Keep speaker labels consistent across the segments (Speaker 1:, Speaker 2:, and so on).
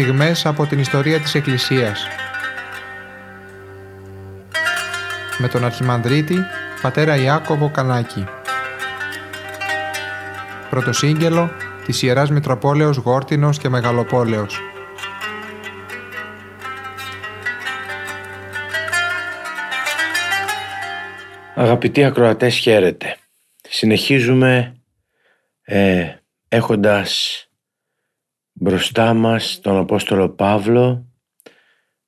Speaker 1: στιγμές από την ιστορία της Εκκλησίας. Με τον Αρχιμανδρίτη, πατέρα Ιάκωβο Κανάκη. Πρωτοσύγγελο της Ιεράς Μητροπόλεως Γόρτινος και Μεγαλοπόλεως.
Speaker 2: Αγαπητοί ακροατές χαίρετε. Συνεχίζουμε ε, έχοντας μπροστά μας τον Απόστολο Παύλο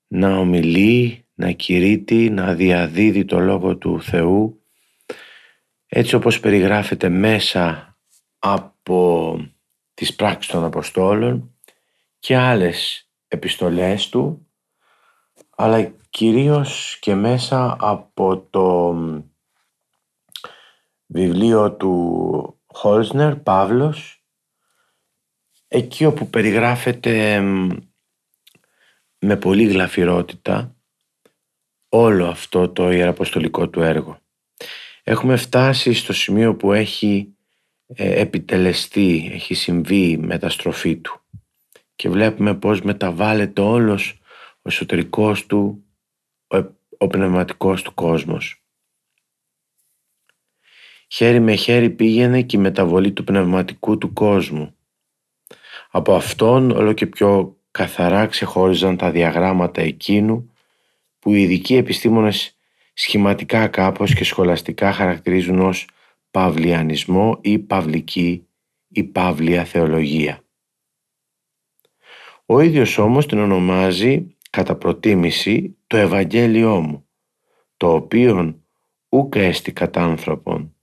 Speaker 2: να ομιλεί, να κηρύττει, να διαδίδει το Λόγο του Θεού έτσι όπως περιγράφεται μέσα από τις πράξεις των Αποστόλων και άλλες επιστολές του αλλά κυρίως και μέσα από το βιβλίο του Χόλσνερ, Παύλος, εκεί όπου περιγράφεται με πολύ γλαφυρότητα όλο αυτό το ιεραποστολικό του έργο. Έχουμε φτάσει στο σημείο που έχει ε, επιτελεστεί, έχει συμβεί η μεταστροφή του και βλέπουμε πώς μεταβάλλεται όλος ο εσωτερικός του, ο, ο πνευματικός του κόσμος. Χέρι με χέρι πήγαινε και η μεταβολή του πνευματικού του κόσμου. Από αυτόν όλο και πιο καθαρά ξεχώριζαν τα διαγράμματα εκείνου που οι ειδικοί επιστήμονες σχηματικά κάπως και σχολαστικά χαρακτηρίζουν ως παυλιανισμό ή παυλική ή παύλια θεολογία. Ο ίδιος όμως την ονομάζει κατά προτίμηση το Ευαγγέλιό μου, το οποίον ούκ έστι κατά άνθρωπον,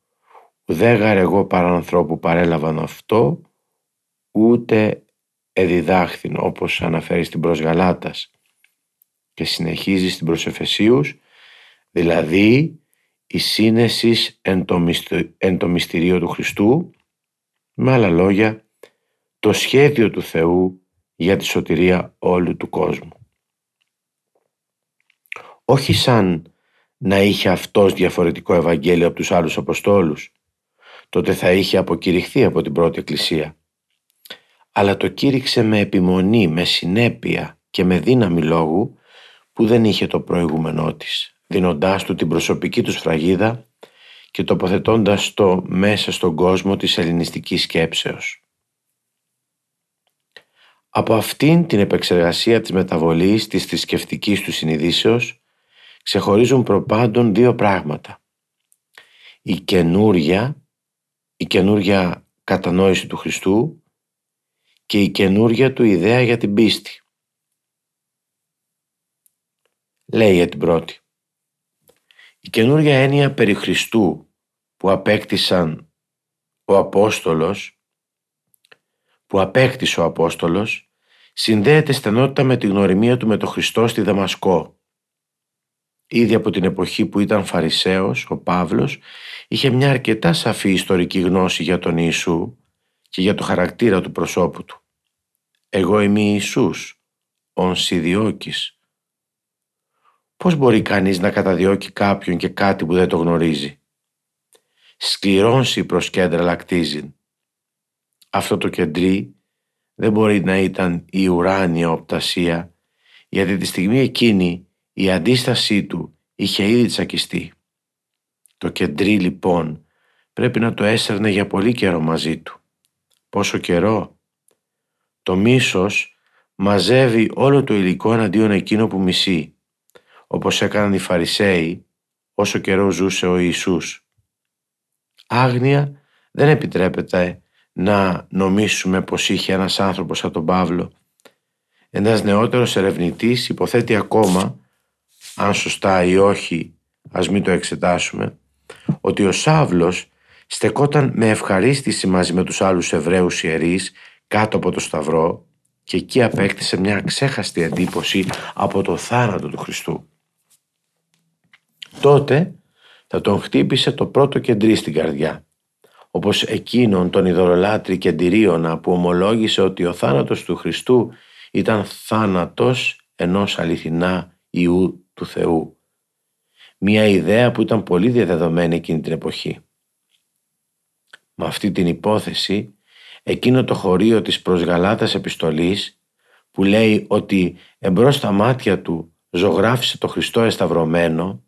Speaker 2: ουδέγαρ εγώ ανθρώπου παρέλαβαν αυτό, ούτε εδιδάχθην όπως αναφέρει στην προς Γαλάτας και συνεχίζει στην προς Εφεσίους, δηλαδή η σύνεσης εν το, εν το μυστηρίο του Χριστού, με άλλα λόγια, το σχέδιο του Θεού για τη σωτηρία όλου του κόσμου. Όχι σαν να είχε αυτός διαφορετικό Ευαγγέλιο από τους άλλους Αποστόλους, τότε θα είχε αποκηρυχθεί από την πρώτη Εκκλησία. Αλλά το κήρυξε με επιμονή, με συνέπεια και με δύναμη λόγου που δεν είχε το προηγούμενό της, δίνοντάς του την προσωπική του σφραγίδα και τοποθετώντας το μέσα στον κόσμο της ελληνιστικής σκέψεως. Από αυτήν την επεξεργασία της μεταβολής της θρησκευτικής του συνειδήσεως ξεχωρίζουν προπάντων δύο πράγματα. Η καινούρια η καινούργια κατανόηση του Χριστού και η καινούργια του ιδέα για την πίστη. Λέει για την πρώτη. Η καινούργια έννοια περί Χριστού που απέκτησαν ο Απόστολος, που απέκτησε ο Απόστολος, συνδέεται στενότητα με τη γνωριμία του με τον Χριστό στη Δαμασκό Ήδη από την εποχή που ήταν Φαρισαίος, ο Παύλος είχε μια αρκετά σαφή ιστορική γνώση για τον Ιησού και για το χαρακτήρα του προσώπου του. «Εγώ είμαι Ιησούς, ον σιδιώκης». Πώς μπορεί κανείς να καταδιώκει κάποιον και κάτι που δεν το γνωρίζει; Σκληρώνσει προς κέντρα λακτίζει. Αυτό το κεντρί δεν μπορεί να ήταν η ουράνια οπτασία γιατί τη στιγμή εκείνη η αντίστασή του είχε ήδη τσακιστεί. Το κεντρί λοιπόν πρέπει να το έσερνε για πολύ καιρό μαζί του. Πόσο καιρό; Το μίσος μαζεύει όλο το υλικό εναντίον εκείνο που μισεί, όπως έκαναν οι Φαρισαίοι όσο καιρό ζούσε ο Ιησούς. Άγνοια δεν επιτρέπεται να νομίσουμε πως είχε ένας άνθρωπος σαν τον Παύλο. Ένας νεότερος ερευνητής υποθέτει ακόμα αν σωστά ή όχι ας μην το εξετάσουμε, ότι ο Σάβλος στεκόταν με ευχαρίστηση μαζί με τους άλλους Εβραίους ιερείς κάτω από το Σταυρό και εκεί απέκτησε μια ξέχαστη εντύπωση από το θάνατο του Χριστού. Τότε θα τον χτύπησε το πρώτο κεντρί στην καρδιά, όπως εκείνον τον ειδωρολάτρη κεντηρίωνα που ομολόγησε ότι ο θάνατος του Χριστού ήταν θάνατος ενός αληθινά Ιού του Θεού. Μια ιδέα που ήταν πολύ διαδεδομένη εκείνη την εποχή. Με αυτή την υπόθεση, εκείνο το χωρίο της προσγαλάτας επιστολής που λέει ότι εμπρός στα μάτια του ζωγράφισε το Χριστό εσταυρωμένο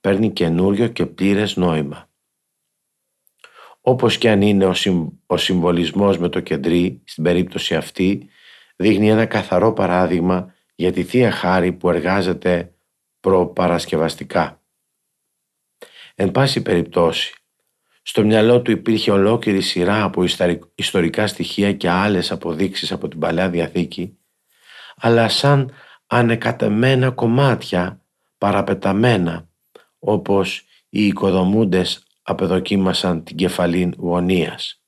Speaker 2: παίρνει καινούριο και πλήρες νόημα. Όπως και αν είναι ο, ο συμβολισμός με το κεντρί στην περίπτωση αυτή δείχνει ένα καθαρό παράδειγμα για τη Θεία Χάρη που εργάζεται προπαρασκευαστικά. Εν πάση περιπτώσει, στο μυαλό του υπήρχε ολόκληρη σειρά από ιστορικά στοιχεία και άλλες αποδείξεις από την Παλαιά Διαθήκη, αλλά σαν ανεκατεμένα κομμάτια παραπεταμένα, όπως οι οικοδομούντες απεδοκίμασαν την κεφαλήν γωνίας.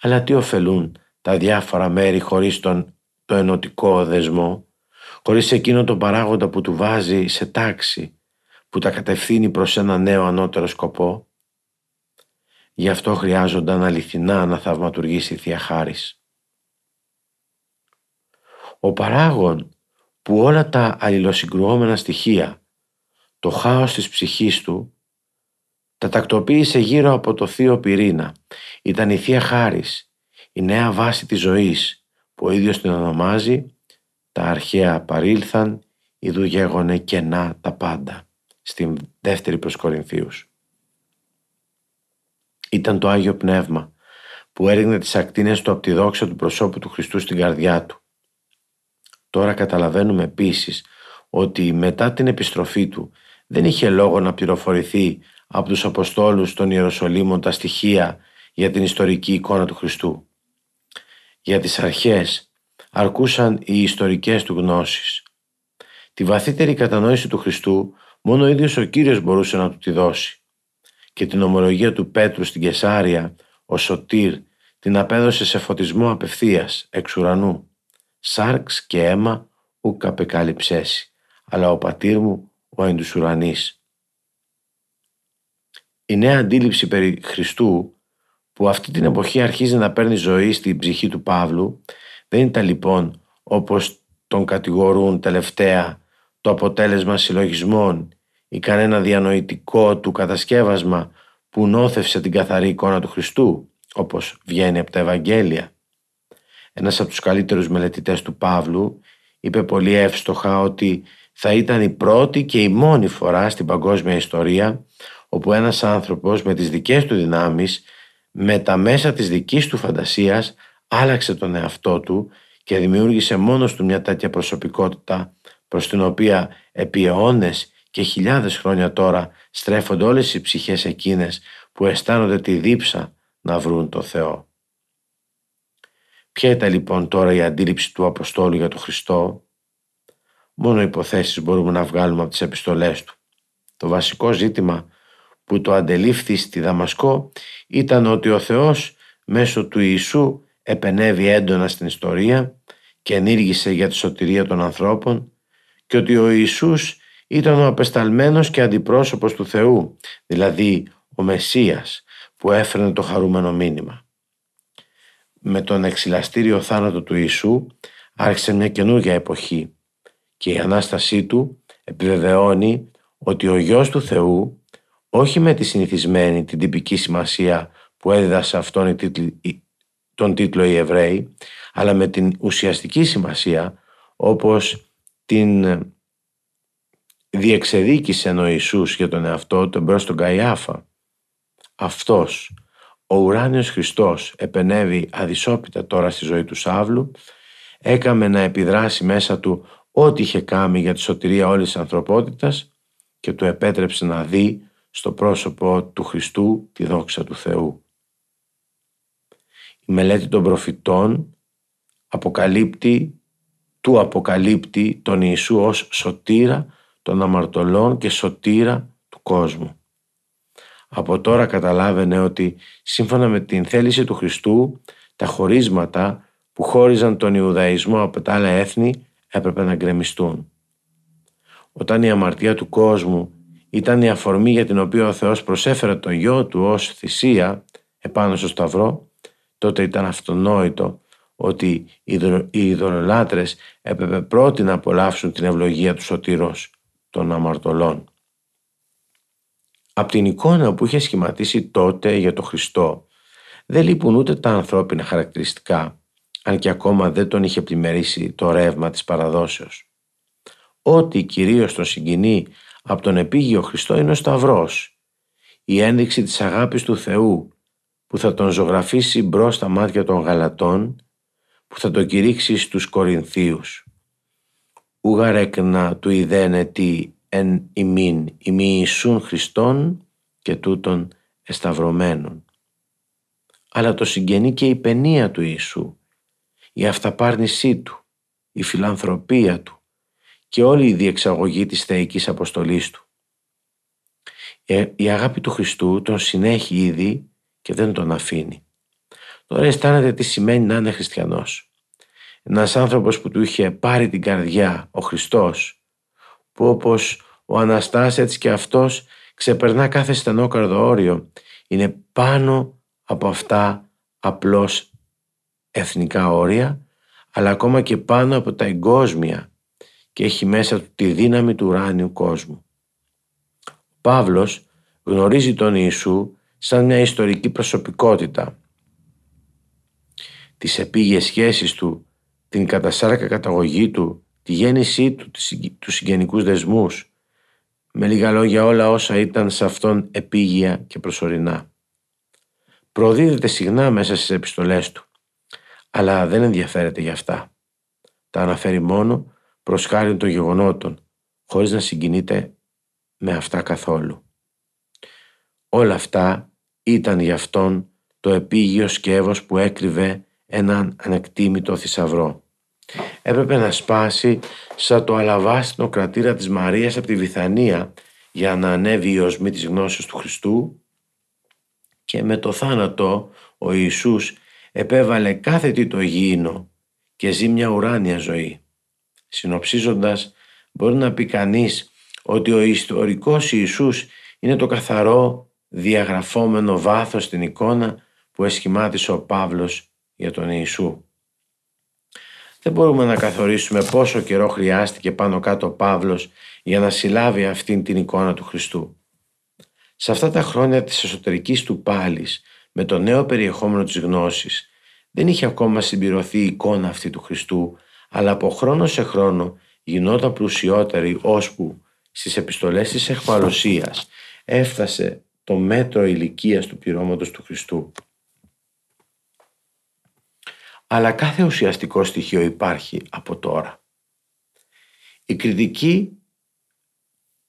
Speaker 2: Αλλά τι ωφελούν τα διάφορα μέρη χωρίς τον, το ενωτικό δεσμό, χωρίς εκείνο το παράγοντα που του βάζει σε τάξη, που τα κατευθύνει προς ένα νέο ανώτερο σκοπό; Γι' αυτό χρειάζονταν αληθινά να θαυματουργήσει η Θεία Χάρις. Ο παράγων που όλα τα αλληλοσυγκρουόμενα στοιχεία, το χάος της ψυχής του, τα τακτοποίησε γύρω από το θείο πυρήνα. Ήταν η Θεία Χάρις, η νέα βάση της ζωής που ο ίδιος την ονομάζει «Τα αρχαία παρήλθαν, ειδού γέγονε κενά τα πάντα» στην δεύτερη προς Κορινθίους. Ήταν το Άγιο Πνεύμα που έριχνε τις ακτίνες του από τη δόξα του προσώπου του Χριστού στην καρδιά του. Τώρα καταλαβαίνουμε επίσης ότι μετά την επιστροφή του δεν είχε λόγο να πληροφορηθεί από τους Αποστόλους των Ιεροσολύμων τα στοιχεία για την ιστορική εικόνα του Χριστού. Για τις αρχές αρκούσαν οι ιστορικές του γνώσεις. Τη βαθύτερη κατανόηση του Χριστού μόνο ο ίδιος ο Κύριος μπορούσε να του τη δώσει. Και την ομολογία του Πέτρου στην Κεσάρια, ο Σωτήρ, την απέδωσε σε φωτισμό απευθείας, εξ ουρανού. Σάρξ και αίμα ουκ απεκάλυψέσει, αλλά ο πατήρ μου ο εν τους ουρανής. Η νέα αντίληψη περί Χριστού που αυτή την εποχή αρχίζει να παίρνει ζωή στην ψυχή του Παύλου δεν ήταν λοιπόν όπως τον κατηγορούν τελευταία το αποτέλεσμα συλλογισμών ή κανένα διανοητικό του κατασκεύασμα που νόθευσε την καθαρή εικόνα του Χριστού όπως βγαίνει από τα Ευαγγέλια. Ένας από τους καλύτερους μελετητές του Παύλου είπε πολύ εύστοχα ότι θα ήταν η πρώτη και η μόνη φορά στην παγκόσμια ιστορία όπου ένας άνθρωπος με τις δικές του δυνάμεις με τα μέσα της δικής του φαντασίας άλλαξε τον εαυτό του και δημιούργησε μόνος του μια τέτοια προσωπικότητα προς την οποία επί αιώνες και χιλιάδες χρόνια τώρα στρέφονται όλες οι ψυχές εκείνες που αισθάνονται τη δίψα να βρουν το Θεό. Ποια ήταν λοιπόν τώρα η αντίληψη του Αποστόλου για τον Χριστό; Μόνο υποθέσεις μπορούμε να βγάλουμε από τις επιστολές του. Το βασικό ζήτημα που το αντελήφθη στη Δαμασκό ήταν ότι ο Θεός μέσω του Ιησού επενεύει έντονα στην ιστορία και ενήργησε για τη σωτηρία των ανθρώπων και ότι ο Ιησούς ήταν ο απεσταλμένος και αντιπρόσωπος του Θεού, δηλαδή ο Μεσσίας που έφερνε το χαρούμενο μήνυμα. Με τον εξυλαστήριο θάνατο του Ιησού άρχισε μια καινούργια εποχή και η Ανάστασή του επιβεβαιώνει ότι ο Γιος του Θεού όχι με τη συνηθισμένη την τυπική σημασία που έδιδασε αυτόν τον τίτλο οι Εβραίοι αλλά με την ουσιαστική σημασία όπως την διεξεδίκησε ο Ιησούς για τον εαυτό του μπρος τον Καϊάφα. Αυτός, ο ουράνιος Χριστός, επενεύει αδυσόπιτα τώρα στη ζωή του Σάβλου, έκαμε να επιδράσει μέσα του ό,τι είχε κάνει για τη σωτηρία όλης της ανθρωπότητας και του επέτρεψε να δει στο πρόσωπο του Χριστού τη δόξα του Θεού. Η μελέτη των προφητών αποκαλύπτει, του αποκαλύπτει τον Ιησού ως σωτήρα των αμαρτωλών και σωτήρα του κόσμου. Από τώρα καταλάβαινε ότι σύμφωνα με την θέληση του Χριστού τα χωρίσματα που χώριζαν τον Ιουδαϊσμό από τα άλλα έθνη έπρεπε να γκρεμιστούν. Όταν η αμαρτία του κόσμου ήταν η αφορμή για την οποία ο Θεός προσέφερε τον γιο του ως θυσία επάνω στο σταυρό, τότε ήταν αυτονόητο ότι οι ειδωλολάτρες έπρεπε πρώτοι να απολαύσουν την ευλογία του σωτήρος των αμαρτωλών. Από την εικόνα που είχε σχηματίσει τότε για το Χριστό δεν λείπουν ούτε τα ανθρώπινα χαρακτηριστικά αν και ακόμα δεν τον είχε πλημερίσει το ρεύμα της παραδόσεως. Ό,τι κυρίως τον συγκινεί από τον επίγειο Χριστό είναι ο Σταυρός, η ένδειξη της αγάπης του Θεού που θα τον ζωγραφίσει μπρος στα μάτια των Γαλατών, που θα τον κηρύξει στους Κορινθίους. Ουγαρέκνα του ιδένε τι εν ημίν ημί Ιησούν Χριστόν και τούτων εσταυρωμένων. Αλλά το συγγενεί και η παινία του Ιησού, η αυταπάρνησή του, η φιλανθρωπία του και όλη η διεξαγωγή της θεϊκής αποστολής του. Ε, η αγάπη του Χριστού τον συνέχει ήδη και δεν τον αφήνει. Τώρα αισθάνεται τι σημαίνει να είναι χριστιανός. Ένας άνθρωπος που του είχε πάρει την καρδιά, ο Χριστός, που όπως ο Αναστάς έτσι και αυτός ξεπερνά κάθε στενό καρδόόριο, είναι πάνω από αυτά απλώς εθνικά όρια, αλλά ακόμα και πάνω από τα εγκόσμια και έχει μέσα του τη δύναμη του ουράνιου κόσμου. Ο Παύλος γνωρίζει τον Ιησού σαν μια ιστορική προσωπικότητα. Τις επίγειες σχέσεις του, την κατασάρακα καταγωγή του, τη γέννησή του, τους συγγενικούς δεσμούς, με λίγα λόγια όλα όσα ήταν σε αυτόν επίγεια και προσωρινά. Προδίδεται συχνά μέσα στις επιστολές του, αλλά δεν ενδιαφέρεται για αυτά. Τα αναφέρει μόνο προς χάρη των γεγονότων, χωρίς να συγκινείται με αυτά καθόλου. Όλα αυτά ήταν για αυτόν το επίγειο σκεύος που έκρυβε έναν ανεκτήμητο θησαυρό. Έπρεπε να σπάσει σαν το αλαβάστινο κρατήρα της Μαρίας από τη Βυθανία για να ανέβει η οσμή της γνώσης του Χριστού και με το θάνατο ο Ιησούς επέβαλε κάθε τι το γήινο και ζει μια ουράνια ζωή. Συνοψίζοντας μπορεί να πει κανείς ότι ο ιστορικός Ιησούς είναι το καθαρό διαγραφόμενο βάθος στην εικόνα που εσχημάτισε ο Παύλος για τον Ιησού. Δεν μπορούμε να καθορίσουμε πόσο καιρό χρειάστηκε πάνω κάτω ο Παύλος για να συλλάβει αυτήν την εικόνα του Χριστού. Σε αυτά τα χρόνια της εσωτερικής του πάλης, με το νέο περιεχόμενο της γνώσης, δεν είχε ακόμα συμπληρωθεί η εικόνα αυτή του Χριστού, αλλά από χρόνο σε χρόνο γινόταν πλουσιότερη ώσπου στις επιστολές της εχμαλωσίας έφτασε το μέτρο ηλικίας του πληρώματος του Χριστού. Αλλά κάθε ουσιαστικό στοιχείο υπάρχει από τώρα. Η κριτική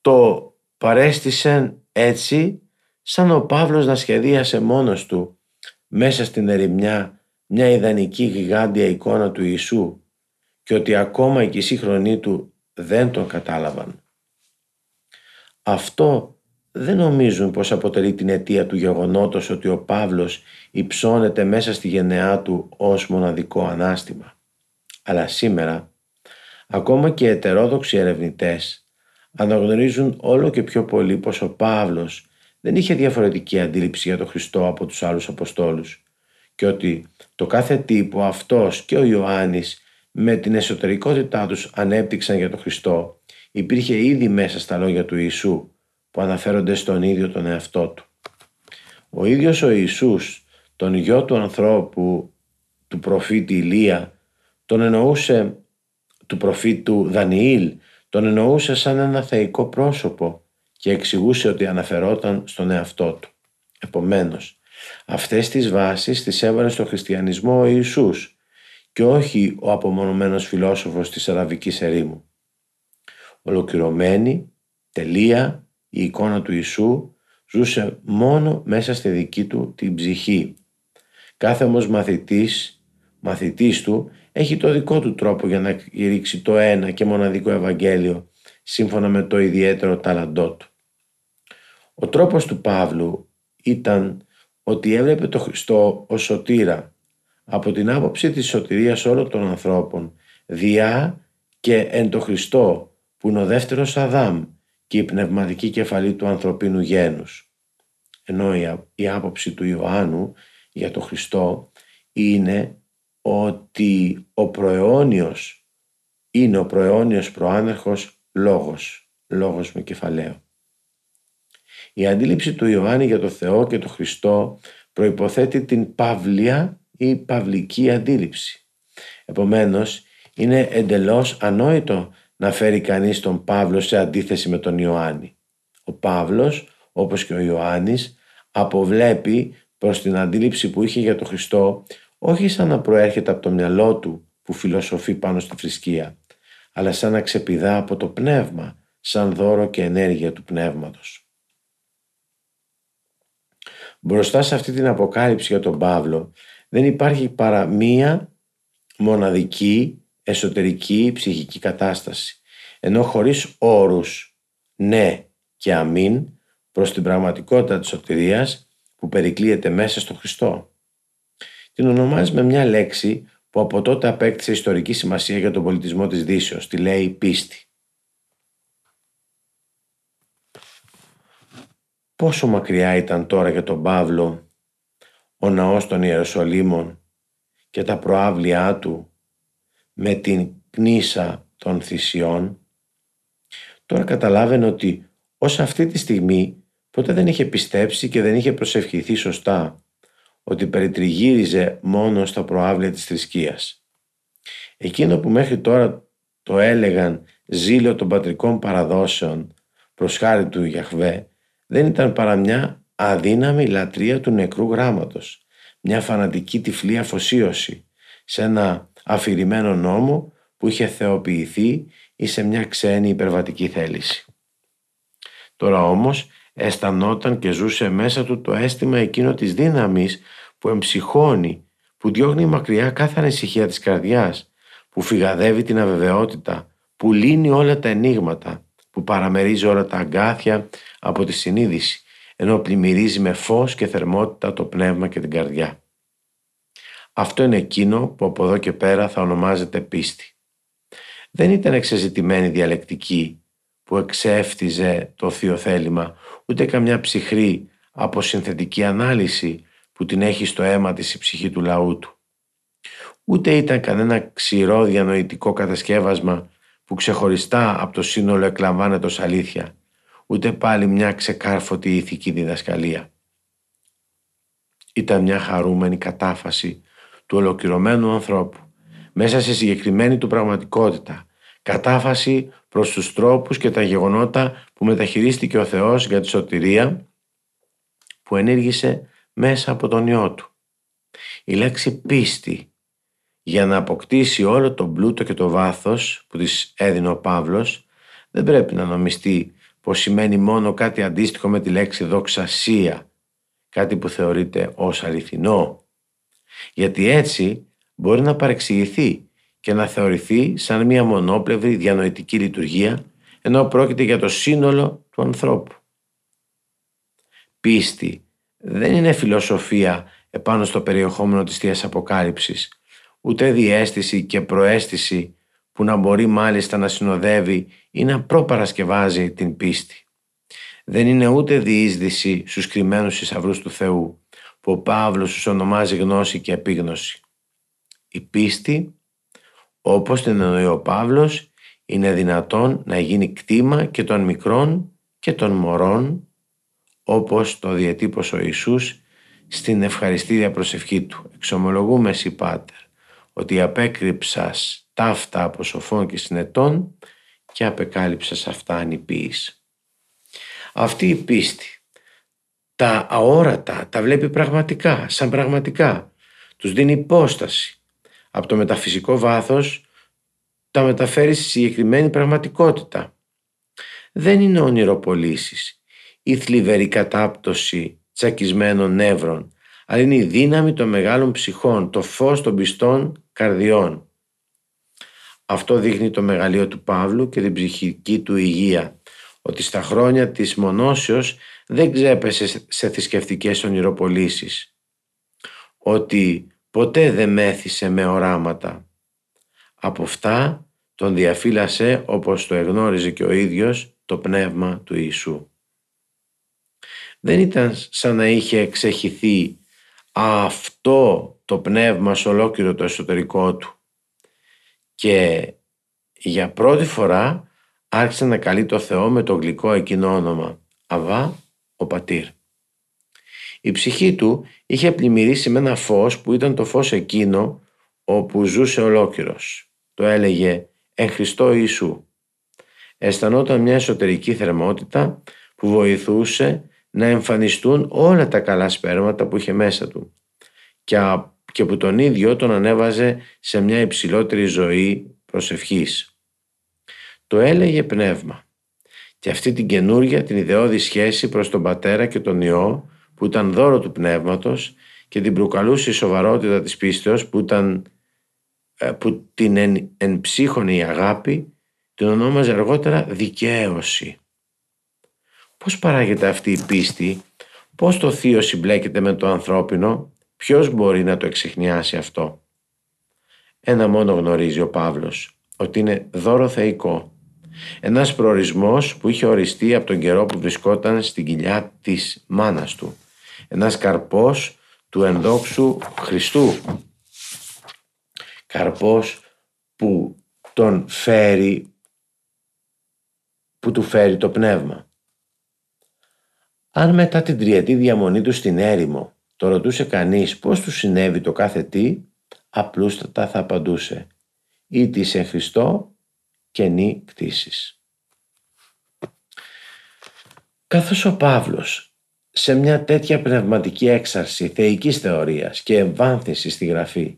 Speaker 2: το παρέστησαν έτσι σαν ο Παύλος να σχεδίασε μόνος του μέσα στην ερημιά μια ιδανική γιγάντια εικόνα του Ιησού και ότι ακόμα και οι σύγχρονοί του δεν τον κατάλαβαν. Αυτό δεν νομίζουν πως αποτελεί την αιτία του γεγονότος ότι ο Παύλος υψώνεται μέσα στη γενεά του ως μοναδικό ανάστημα. Αλλά σήμερα, ακόμα και ετερόδοξοι ερευνητές αναγνωρίζουν όλο και πιο πολύ πως ο Παύλος δεν είχε διαφορετική αντίληψη για τον Χριστό από τους άλλους Αποστόλους και ότι το κάθε τι που αυτός και ο Ιωάννης με την εσωτερικότητά τους ανέπτυξαν για τον Χριστό υπήρχε ήδη μέσα στα λόγια του Ιησού που αναφέρονται στον ίδιο τον εαυτό του. Ο ίδιος ο Ιησούς, τον γιο του ανθρώπου, του προφήτη Ηλία, τον εννοούσε του προφήτου Δανιήλ, τον εννοούσε σαν ένα θεϊκό πρόσωπο και εξηγούσε ότι αναφερόταν στον εαυτό του. Επομένως, αυτές τις βάσεις τις έβαλε στο χριστιανισμό ο Ιησούς και όχι ο απομονωμένος φιλόσοφος της Αραβικής ερήμου. Ολοκληρωμένη, τελεία, η εικόνα του Ιησού ζούσε μόνο μέσα στη δική του την ψυχή. Κάθε όμως μαθητής, μαθητής του έχει το δικό του τρόπο για να κηρύξει το ένα και μοναδικό Ευαγγέλιο σύμφωνα με το ιδιαίτερο ταλαντό του. Ο τρόπος του Παύλου ήταν ότι έβλεπε το Χριστό ως σωτήρα από την άποψη της σωτηρίας όλων των ανθρώπων διά και εν το Χριστό που είναι ο δεύτερος Αδάμ και η πνευματική κεφαλή του ανθρωπίνου γένους. Ενώ η άποψη του Ιωάννου για τον Χριστό είναι ότι ο προαιώνιος είναι ο προαιώνιος προάνερχος λόγος, λόγος με κεφαλαίο. Η αντίληψη του Ιωάννη για το Θεό και τον Χριστό προϋποθέτει την παυλία ή παυλική αντίληψη. Επομένως, είναι εντελώς ανόητο να φέρει κανείς τον Παύλο σε αντίθεση με τον Ιωάννη. Ο Παύλος, όπως και ο Ιωάννης, αποβλέπει προς την αντίληψη που είχε για τον Χριστό όχι σαν να προέρχεται από το μυαλό του που φιλοσοφεί πάνω στη θρησκεία, αλλά σαν να ξεπηδά από το πνεύμα, σαν δώρο και ενέργεια του πνεύματος. Μπροστά σε αυτή την αποκάλυψη για τον Παύλο δεν υπάρχει παρά μία μοναδική εσωτερική ψυχική κατάσταση, ενώ χωρίς όρους ναι και αμήν προς την πραγματικότητα της σωτηρίας που περικλείεται μέσα στο Χριστό. Την ονομάζεις με μια λέξη που από τότε απέκτησε ιστορική σημασία για τον πολιτισμό της Δύσεως, τη λέει πίστη. Πόσο μακριά ήταν τώρα για τον Παύλο ο ναός των Ιεροσολύμων και τα προάβλια του με την κνήσα των θυσιών. Τώρα καταλάβαινε ότι ως αυτή τη στιγμή ποτέ δεν είχε πιστέψει και δεν είχε προσευχηθεί σωστά ότι περιτριγύριζε μόνο στα προάβλια της θρησκείας. Εκείνο που μέχρι τώρα το έλεγαν ζήλο των πατρικών παραδόσεων προς χάρη του Γιαχβέ δεν ήταν παρά μια αδύναμη λατρεία του νεκρού γράμματος, μια φανατική τυφλή αφοσίωση σε ένα αφηρημένο νόμο που είχε θεοποιηθεί ή σε μια ξένη υπερβατική θέληση. Τώρα όμως αισθανόταν και ζούσε μέσα του το αίσθημα εκείνο της δύναμης που εμψυχώνει, που διώχνει μακριά κάθε ανησυχία της καρδιάς, που φυγαδεύει την αβεβαιότητα, που λύνει όλα τα ενίγματα, που παραμερίζει όλα τα αγκάθια από τη συνείδηση, ενώ πλημμυρίζει με φως και θερμότητα το πνεύμα και την καρδιά. Αυτό είναι εκείνο που από εδώ και πέρα θα ονομάζεται πίστη. Δεν ήταν εξεζητημένη διαλεκτική που εξέφτιζε το θείο θέλημα, ούτε καμιά ψυχρή από συνθετική ανάλυση που την έχει στο αίμα της η ψυχή του λαού του. Ούτε ήταν κανένα ξηρό διανοητικό κατασκεύασμα που ξεχωριστά από το σύνολο εκλαμβάνεται ως αλήθεια, ούτε πάλι μια ξεκάρφωτη ηθική διδασκαλία. Ήταν μια χαρούμενη κατάφαση του ολοκληρωμένου ανθρώπου, μέσα σε συγκεκριμένη του πραγματικότητα, κατάφαση προς τους τρόπους και τα γεγονότα που μεταχειρίστηκε ο Θεός για τη σωτηρία που ενήργησε μέσα από τον Υιό Του. Η λέξη πίστη για να αποκτήσει όλο το πλούτο και το βάθος που της έδινε ο Παύλος δεν πρέπει να νομιστεί πως σημαίνει μόνο κάτι αντίστοιχο με τη λέξη δοξασία, κάτι που θεωρείται ως αληθινό, γιατί έτσι μπορεί να παρεξηγηθεί και να θεωρηθεί σαν μια μονόπλευρη διανοητική λειτουργία ενώ πρόκειται για το σύνολο του ανθρώπου. Πίστη δεν είναι φιλοσοφία επάνω στο περιεχόμενο της Θείας Αποκάλυψης, ούτε διέστηση και προέστηση που να μπορεί μάλιστα να συνοδεύει ή να προπαρασκευάζει την πίστη. Δεν είναι ούτε διείσδυση στους κρυμμένους θησαυρούς του Θεού, που ο Παύλος τους ονομάζει γνώση και επίγνωση. Η πίστη, όπως την εννοεί ο Παύλος, είναι δυνατόν να γίνει κτήμα και των μικρών και των μωρών, όπως το διατύπωσε ο Ιησούς στην ευχαριστήρια προσευχή του. Εξομολογούμε εσύ Πάτερ, ότι απέκρυψας ταύτα από σοφών και συνετών και απεκάλυψας αυτά ανυπήης. Αυτή η πίστη τα αόρατα τα βλέπει πραγματικά, σαν πραγματικά. Τους δίνει υπόσταση. Από το μεταφυσικό βάθος τα μεταφέρει στη συγκεκριμένη πραγματικότητα. Δεν είναι ονειροπολίσεις ή θλιβερή κατάπτωση τσακισμένων νεύρων, αλλά είναι η δύναμη των μεγάλων ψυχών, το φως των πιστών καρδιών. Αυτό δείχνει το μεγαλείο του Παύλου και την ψυχική του υγεία, ότι στα χρόνια της μονόσεως δεν ξέπεσε σε θρησκευτικές ονειροπολίσεις, ότι ποτέ δεν μέθησε με οράματα. Από αυτά τον διαφύλασε όπως το εγνώριζε και ο ίδιος το πνεύμα του Ιησού. Δεν ήταν σαν να είχε εξεχηθεί αυτό το πνεύμα σε ολόκληρο το εσωτερικό του και για πρώτη φορά άρχισε να καλεί το Θεό με το γλυκό εκείνο όνομα Αβά ο πατήρ. Η ψυχή του είχε πλημμυρίσει με ένα φως που ήταν το φως εκείνο όπου ζούσε ολόκληρος. Το έλεγε «Εν Χριστώ Ιησού». Αισθανόταν μια εσωτερική θερμότητα που βοηθούσε να εμφανιστούν όλα τα καλά σπέρματα που είχε μέσα του και που τον ίδιο τον ανέβαζε σε μια υψηλότερη ζωή προσευχής. Το έλεγε πνεύμα και αυτή την καινούργια την ιδεώδη σχέση προς τον πατέρα και τον Υιό που ήταν δώρο του πνεύματος και την προκαλούσε η σοβαρότητα της πίστεως που, ήταν, ε, που την εν, ενψύχωνε η αγάπη την ονόμαζε αργότερα δικαίωση. Πώς παράγεται αυτή η πίστη, πώς το θείο συμπλέκεται με το ανθρώπινο, ποιος μπορεί να το εξηχνιάσει αυτό; Ένα μόνο γνωρίζει ο Παύλος, ότι είναι δώρο θεϊκό. Ένας προορισμός που είχε οριστεί από τον καιρό που βρισκόταν στην κοιλιά της μάνας του. Ένας καρπός του ενδόξου Χριστού. Καρπός που τον φέρει, που του φέρει το πνεύμα. Αν μετά την τριετή διαμονή του στην έρημο το ρωτούσε κανείς πώς του συνέβη το κάθε τι, απλούστατα θα απαντούσε «Ήτι σε Χριστό καινή κτήσεις». Καθώς ο Παύλος σε μια τέτοια πνευματική έξαρση θεϊκής θεωρίας και εμβάνθησης στη γραφή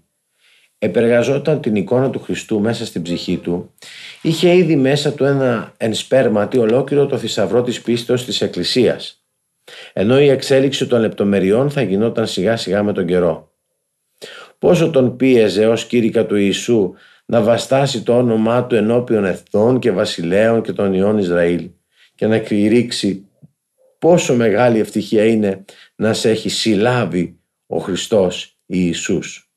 Speaker 2: επεργαζόταν την εικόνα του Χριστού μέσα στην ψυχή του, είχε ήδη μέσα του ένα ενσπέρματι ολόκληρο το θησαυρό της πίστεως της Εκκλησίας ενώ η εξέλιξη των λεπτομεριών θα γινόταν σιγά σιγά με τον καιρό. Πόσο τον πίεζε ως κήρυκα του Ιησού να βαστάσει το όνομά του ενώπιον εθνών και βασιλέων και των ιών Ισραήλ και να κηρύξει πόσο μεγάλη ευτυχία είναι να σε έχει συλλάβει ο Χριστός Ιησούς.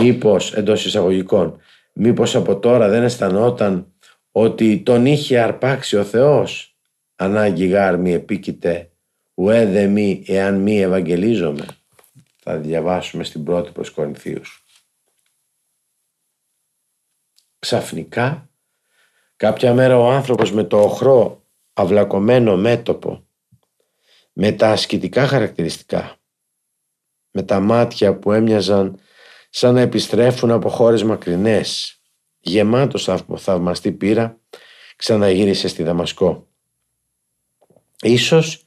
Speaker 2: Μήπως εντός εισαγωγικών, μήπως από τώρα δεν αισθανόταν ότι τον είχε αρπάξει ο Θεός ανάγκη γάρ μη επίκειται ουέ δε μη εάν μη ευαγγελίζομαι θα διαβάσουμε στην πρώτη προς Κορινθίους ξαφνικά κάποια μέρα ο άνθρωπος με το οχρό αυλακωμένο μέτωπο με τα ασκητικά χαρακτηριστικά με τα μάτια που έμοιαζαν σαν να επιστρέφουν από χώρες μακρινές γεμάτος από θαυμαστή πείρα ξαναγύρισε στη Δαμασκό Ίσως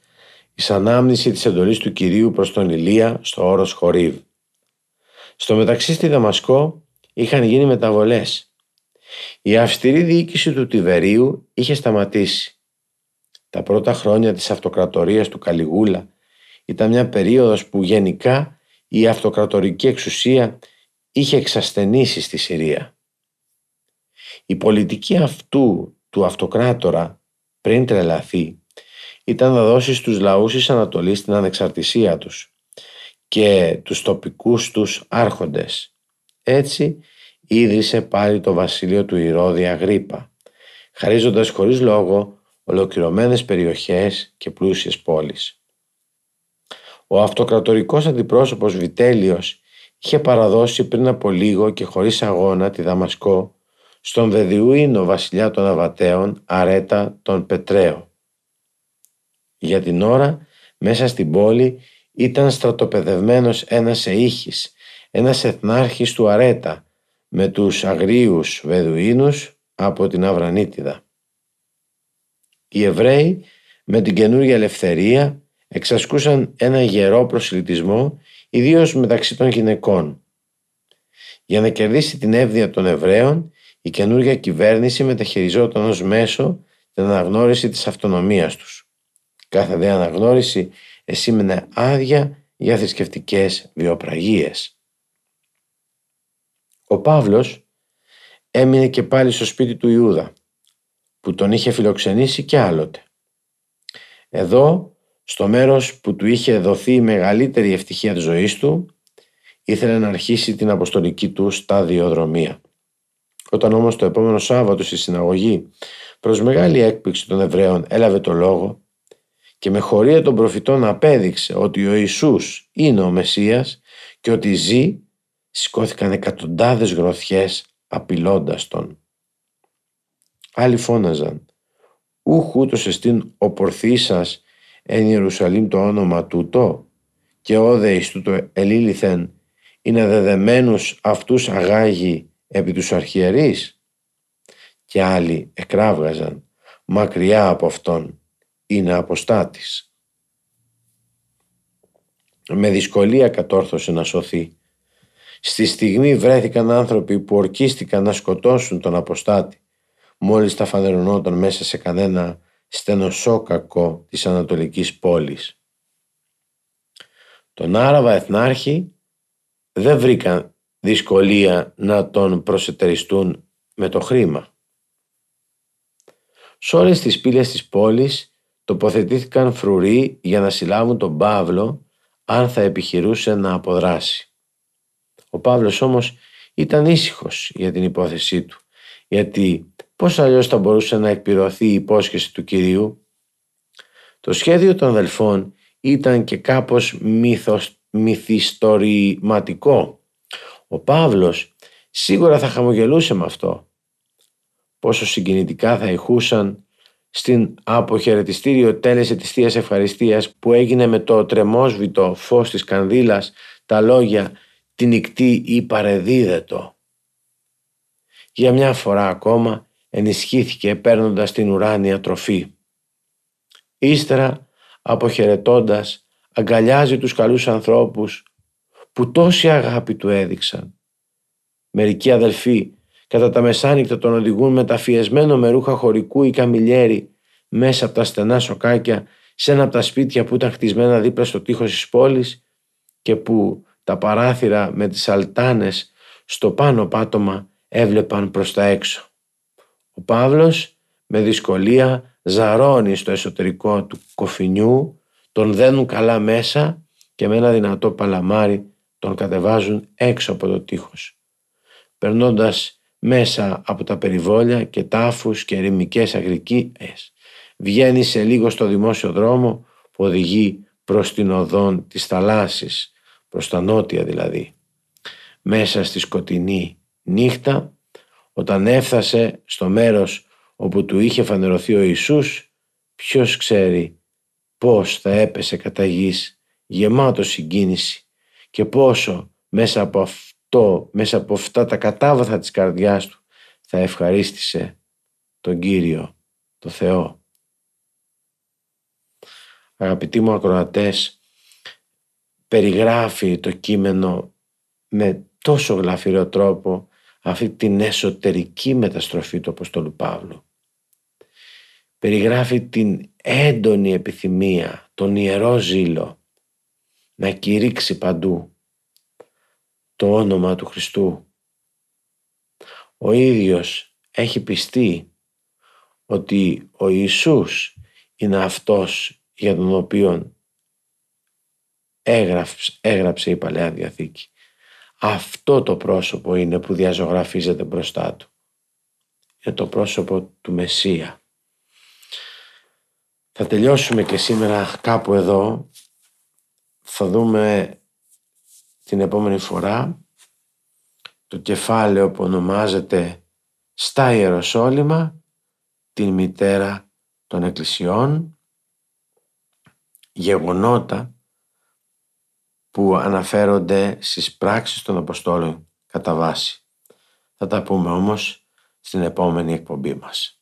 Speaker 2: η ανάμνηση της εντολής του Κυρίου προς τον Ηλία στο όρος Χορίβ. Στο μεταξύ στη Δαμασκό είχαν γίνει μεταβολές. Η αυστηρή διοίκηση του Τιβερίου είχε σταματήσει. Τα πρώτα χρόνια της αυτοκρατορίας του Καλιγούλα ήταν μια περίοδος που γενικά η αυτοκρατορική εξουσία είχε εξασθενήσει στη Συρία. Η πολιτική αυτού του αυτοκράτορα πριν τρελαθεί ήταν να δώσει στους λαούς της Ανατολής την ανεξαρτησία τους και τους τοπικούς τους άρχοντες. Έτσι ίδρυσε πάλι το βασίλειο του Ηρώδη Αγρίπα, χαρίζοντας χωρίς λόγο ολοκληρωμένες περιοχές και πλούσιες πόλεις. Ο αυτοκρατορικός αντιπρόσωπος Βιτέλιος είχε παραδώσει πριν από λίγο και χωρίς αγώνα τη Δαμασκό στον Δεδιούινο βασιλιά των Αβατέων Αρέτα τον Πετρέο για την ώρα μέσα στην πόλη ήταν στρατοπεδευμένος ένας εήχης, ένας εθνάρχης του Αρέτα με τους αγρίους Βεδουίνους από την Αβρανίτιδα. Οι Εβραίοι με την καινούργια ελευθερία εξασκούσαν ένα γερό προσιλητισμό ιδίως μεταξύ των γυναικών. Για να κερδίσει την εύδεια των Εβραίων η καινούργια κυβέρνηση μεταχειριζόταν ως μέσο την αναγνώριση της αυτονομίας τους. Κάθε δε αναγνώριση εσήμενε άδεια για θρησκευτικές βιοπραγίες. Ο Παύλος έμεινε και πάλι στο σπίτι του Ιούδα που τον είχε φιλοξενήσει και άλλοτε. Εδώ, στο μέρος που του είχε δοθεί η μεγαλύτερη ευτυχία της ζωής του, ήθελε να αρχίσει την αποστολική του σταδιοδρομία. Όταν όμως το επόμενο Σάββατο στη συναγωγή προς μεγάλη έκπληξη των Εβραίων έλαβε το λόγο, και με χωρία των προφητών απέδειξε ότι ο Ιησούς είναι ο Μεσσίας και ότι ζει, σηκώθηκαν εκατοντάδες γροθιές απειλώντας τον. Άλλοι φώναζαν «Ούχ ούτως εστίν ο πορθήσας εν Ιερουσαλήμ το όνομα τούτο και όδε εις τούτο ελήλυθεν είναι δεδεμένους αυτούς αγάγει επί τους αρχιερείς και άλλοι εκράβγαζαν μακριά από αυτόν είναι αποστάτης. Με δυσκολία κατόρθωσε να σωθεί. Στη στιγμή βρέθηκαν άνθρωποι που ορκίστηκαν να σκοτώσουν τον αποστάτη μόλις τα φανερωνόταν μέσα σε κανένα στενοσόκακο της Ανατολικής πόλης. Τον Άραβα Εθνάρχη δεν βρήκαν δυσκολία να τον προσετεριστούν με το χρήμα. Σ' όλες τις πύλες της πόλης τοποθετήθηκαν φρουροί για να συλλάβουν τον Παύλο αν θα επιχειρούσε να αποδράσει. Ο Παύλος όμως ήταν ήσυχος για την υπόθεσή του, γιατί πώς αλλιώς θα μπορούσε να εκπληρωθεί η υπόσχεση του Κυρίου; Το σχέδιο των αδελφών ήταν και κάπως μύθος, μυθιστορηματικό. Ο Παύλος σίγουρα θα χαμογελούσε με αυτό. Πόσο συγκινητικά θα ηχούσαν στην αποχαιρετιστήριο τέλεση της Θείας Ευχαριστίας που έγινε με το τρεμόσβητο φως της κανδύλας τα λόγια «Την νυχτή ή παρεδίδετο». Για μια φορά ακόμα ενισχύθηκε παίρνοντας την ουράνια τροφή. Ύστερα αποχαιρετώντας αγκαλιάζει τους καλούς ανθρώπους που τόση αγάπη του έδειξαν. Μερικοί αδελφοί κατά τα μεσάνυχτα τον οδηγούν με τα φιεσμένο με ρούχα χωρικού ή καμιλιέρι μέσα από τα στενά σοκάκια σε ένα από τα σπίτια που ήταν χτισμένα δίπλα στο τείχος της πόλης και που τα παράθυρα με τις αλτάνες στο πάνω πάτωμα έβλεπαν προς τα έξω. Ο Παύλος με δυσκολία ζαρώνει στο εσωτερικό του κοφινιού, τον δένουν καλά μέσα και με ένα δυνατό παλαμάρι τον κατεβάζουν έξω από το τείχος. Περνώντας μέσα από τα περιβόλια και τάφους και ερημικές αγρικίες, βγαίνει σε λίγο στο δημόσιο δρόμο που οδηγεί προς την οδόν της θαλάσσης, προς τα νότια δηλαδή. Μέσα στη σκοτεινή νύχτα, όταν έφτασε στο μέρος όπου του είχε φανερωθεί ο Ιησούς, ποιος ξέρει πώς θα έπεσε κατά γης, γεμάτο συγκίνηση και πόσο μέσα από αυτό, μέσα από αυτά τα κατάβαθα της καρδιάς του θα ευχαρίστησε τον Κύριο, το Θεό. Αγαπητοί μου ακροατές, περιγράφει το κείμενο με τόσο γλαφυρό τρόπο αυτή την εσωτερική μεταστροφή του Αποστόλου Παύλου. Περιγράφει την έντονη επιθυμία, τον ιερό ζήλο να κηρύξει παντού το όνομα του Χριστού. Ο ίδιος έχει πιστεί ότι ο Ιησούς είναι αυτός για τον οποίο έγραψε, έγραψε η Παλαιά Διαθήκη. Αυτό το πρόσωπο είναι που διαζωγραφίζεται μπροστά του. Είναι το πρόσωπο του Μεσσία. Θα τελειώσουμε και σήμερα κάπου εδώ. Θα δούμε την επόμενη φορά το κεφάλαιο που ονομάζεται «Στα Ιεροσόλυμα, την μητέρα των εκκλησιών» γεγονότα που αναφέρονται στις πράξεις των Αποστόλων κατά βάση. Θα τα πούμε όμως στην επόμενη εκπομπή μας.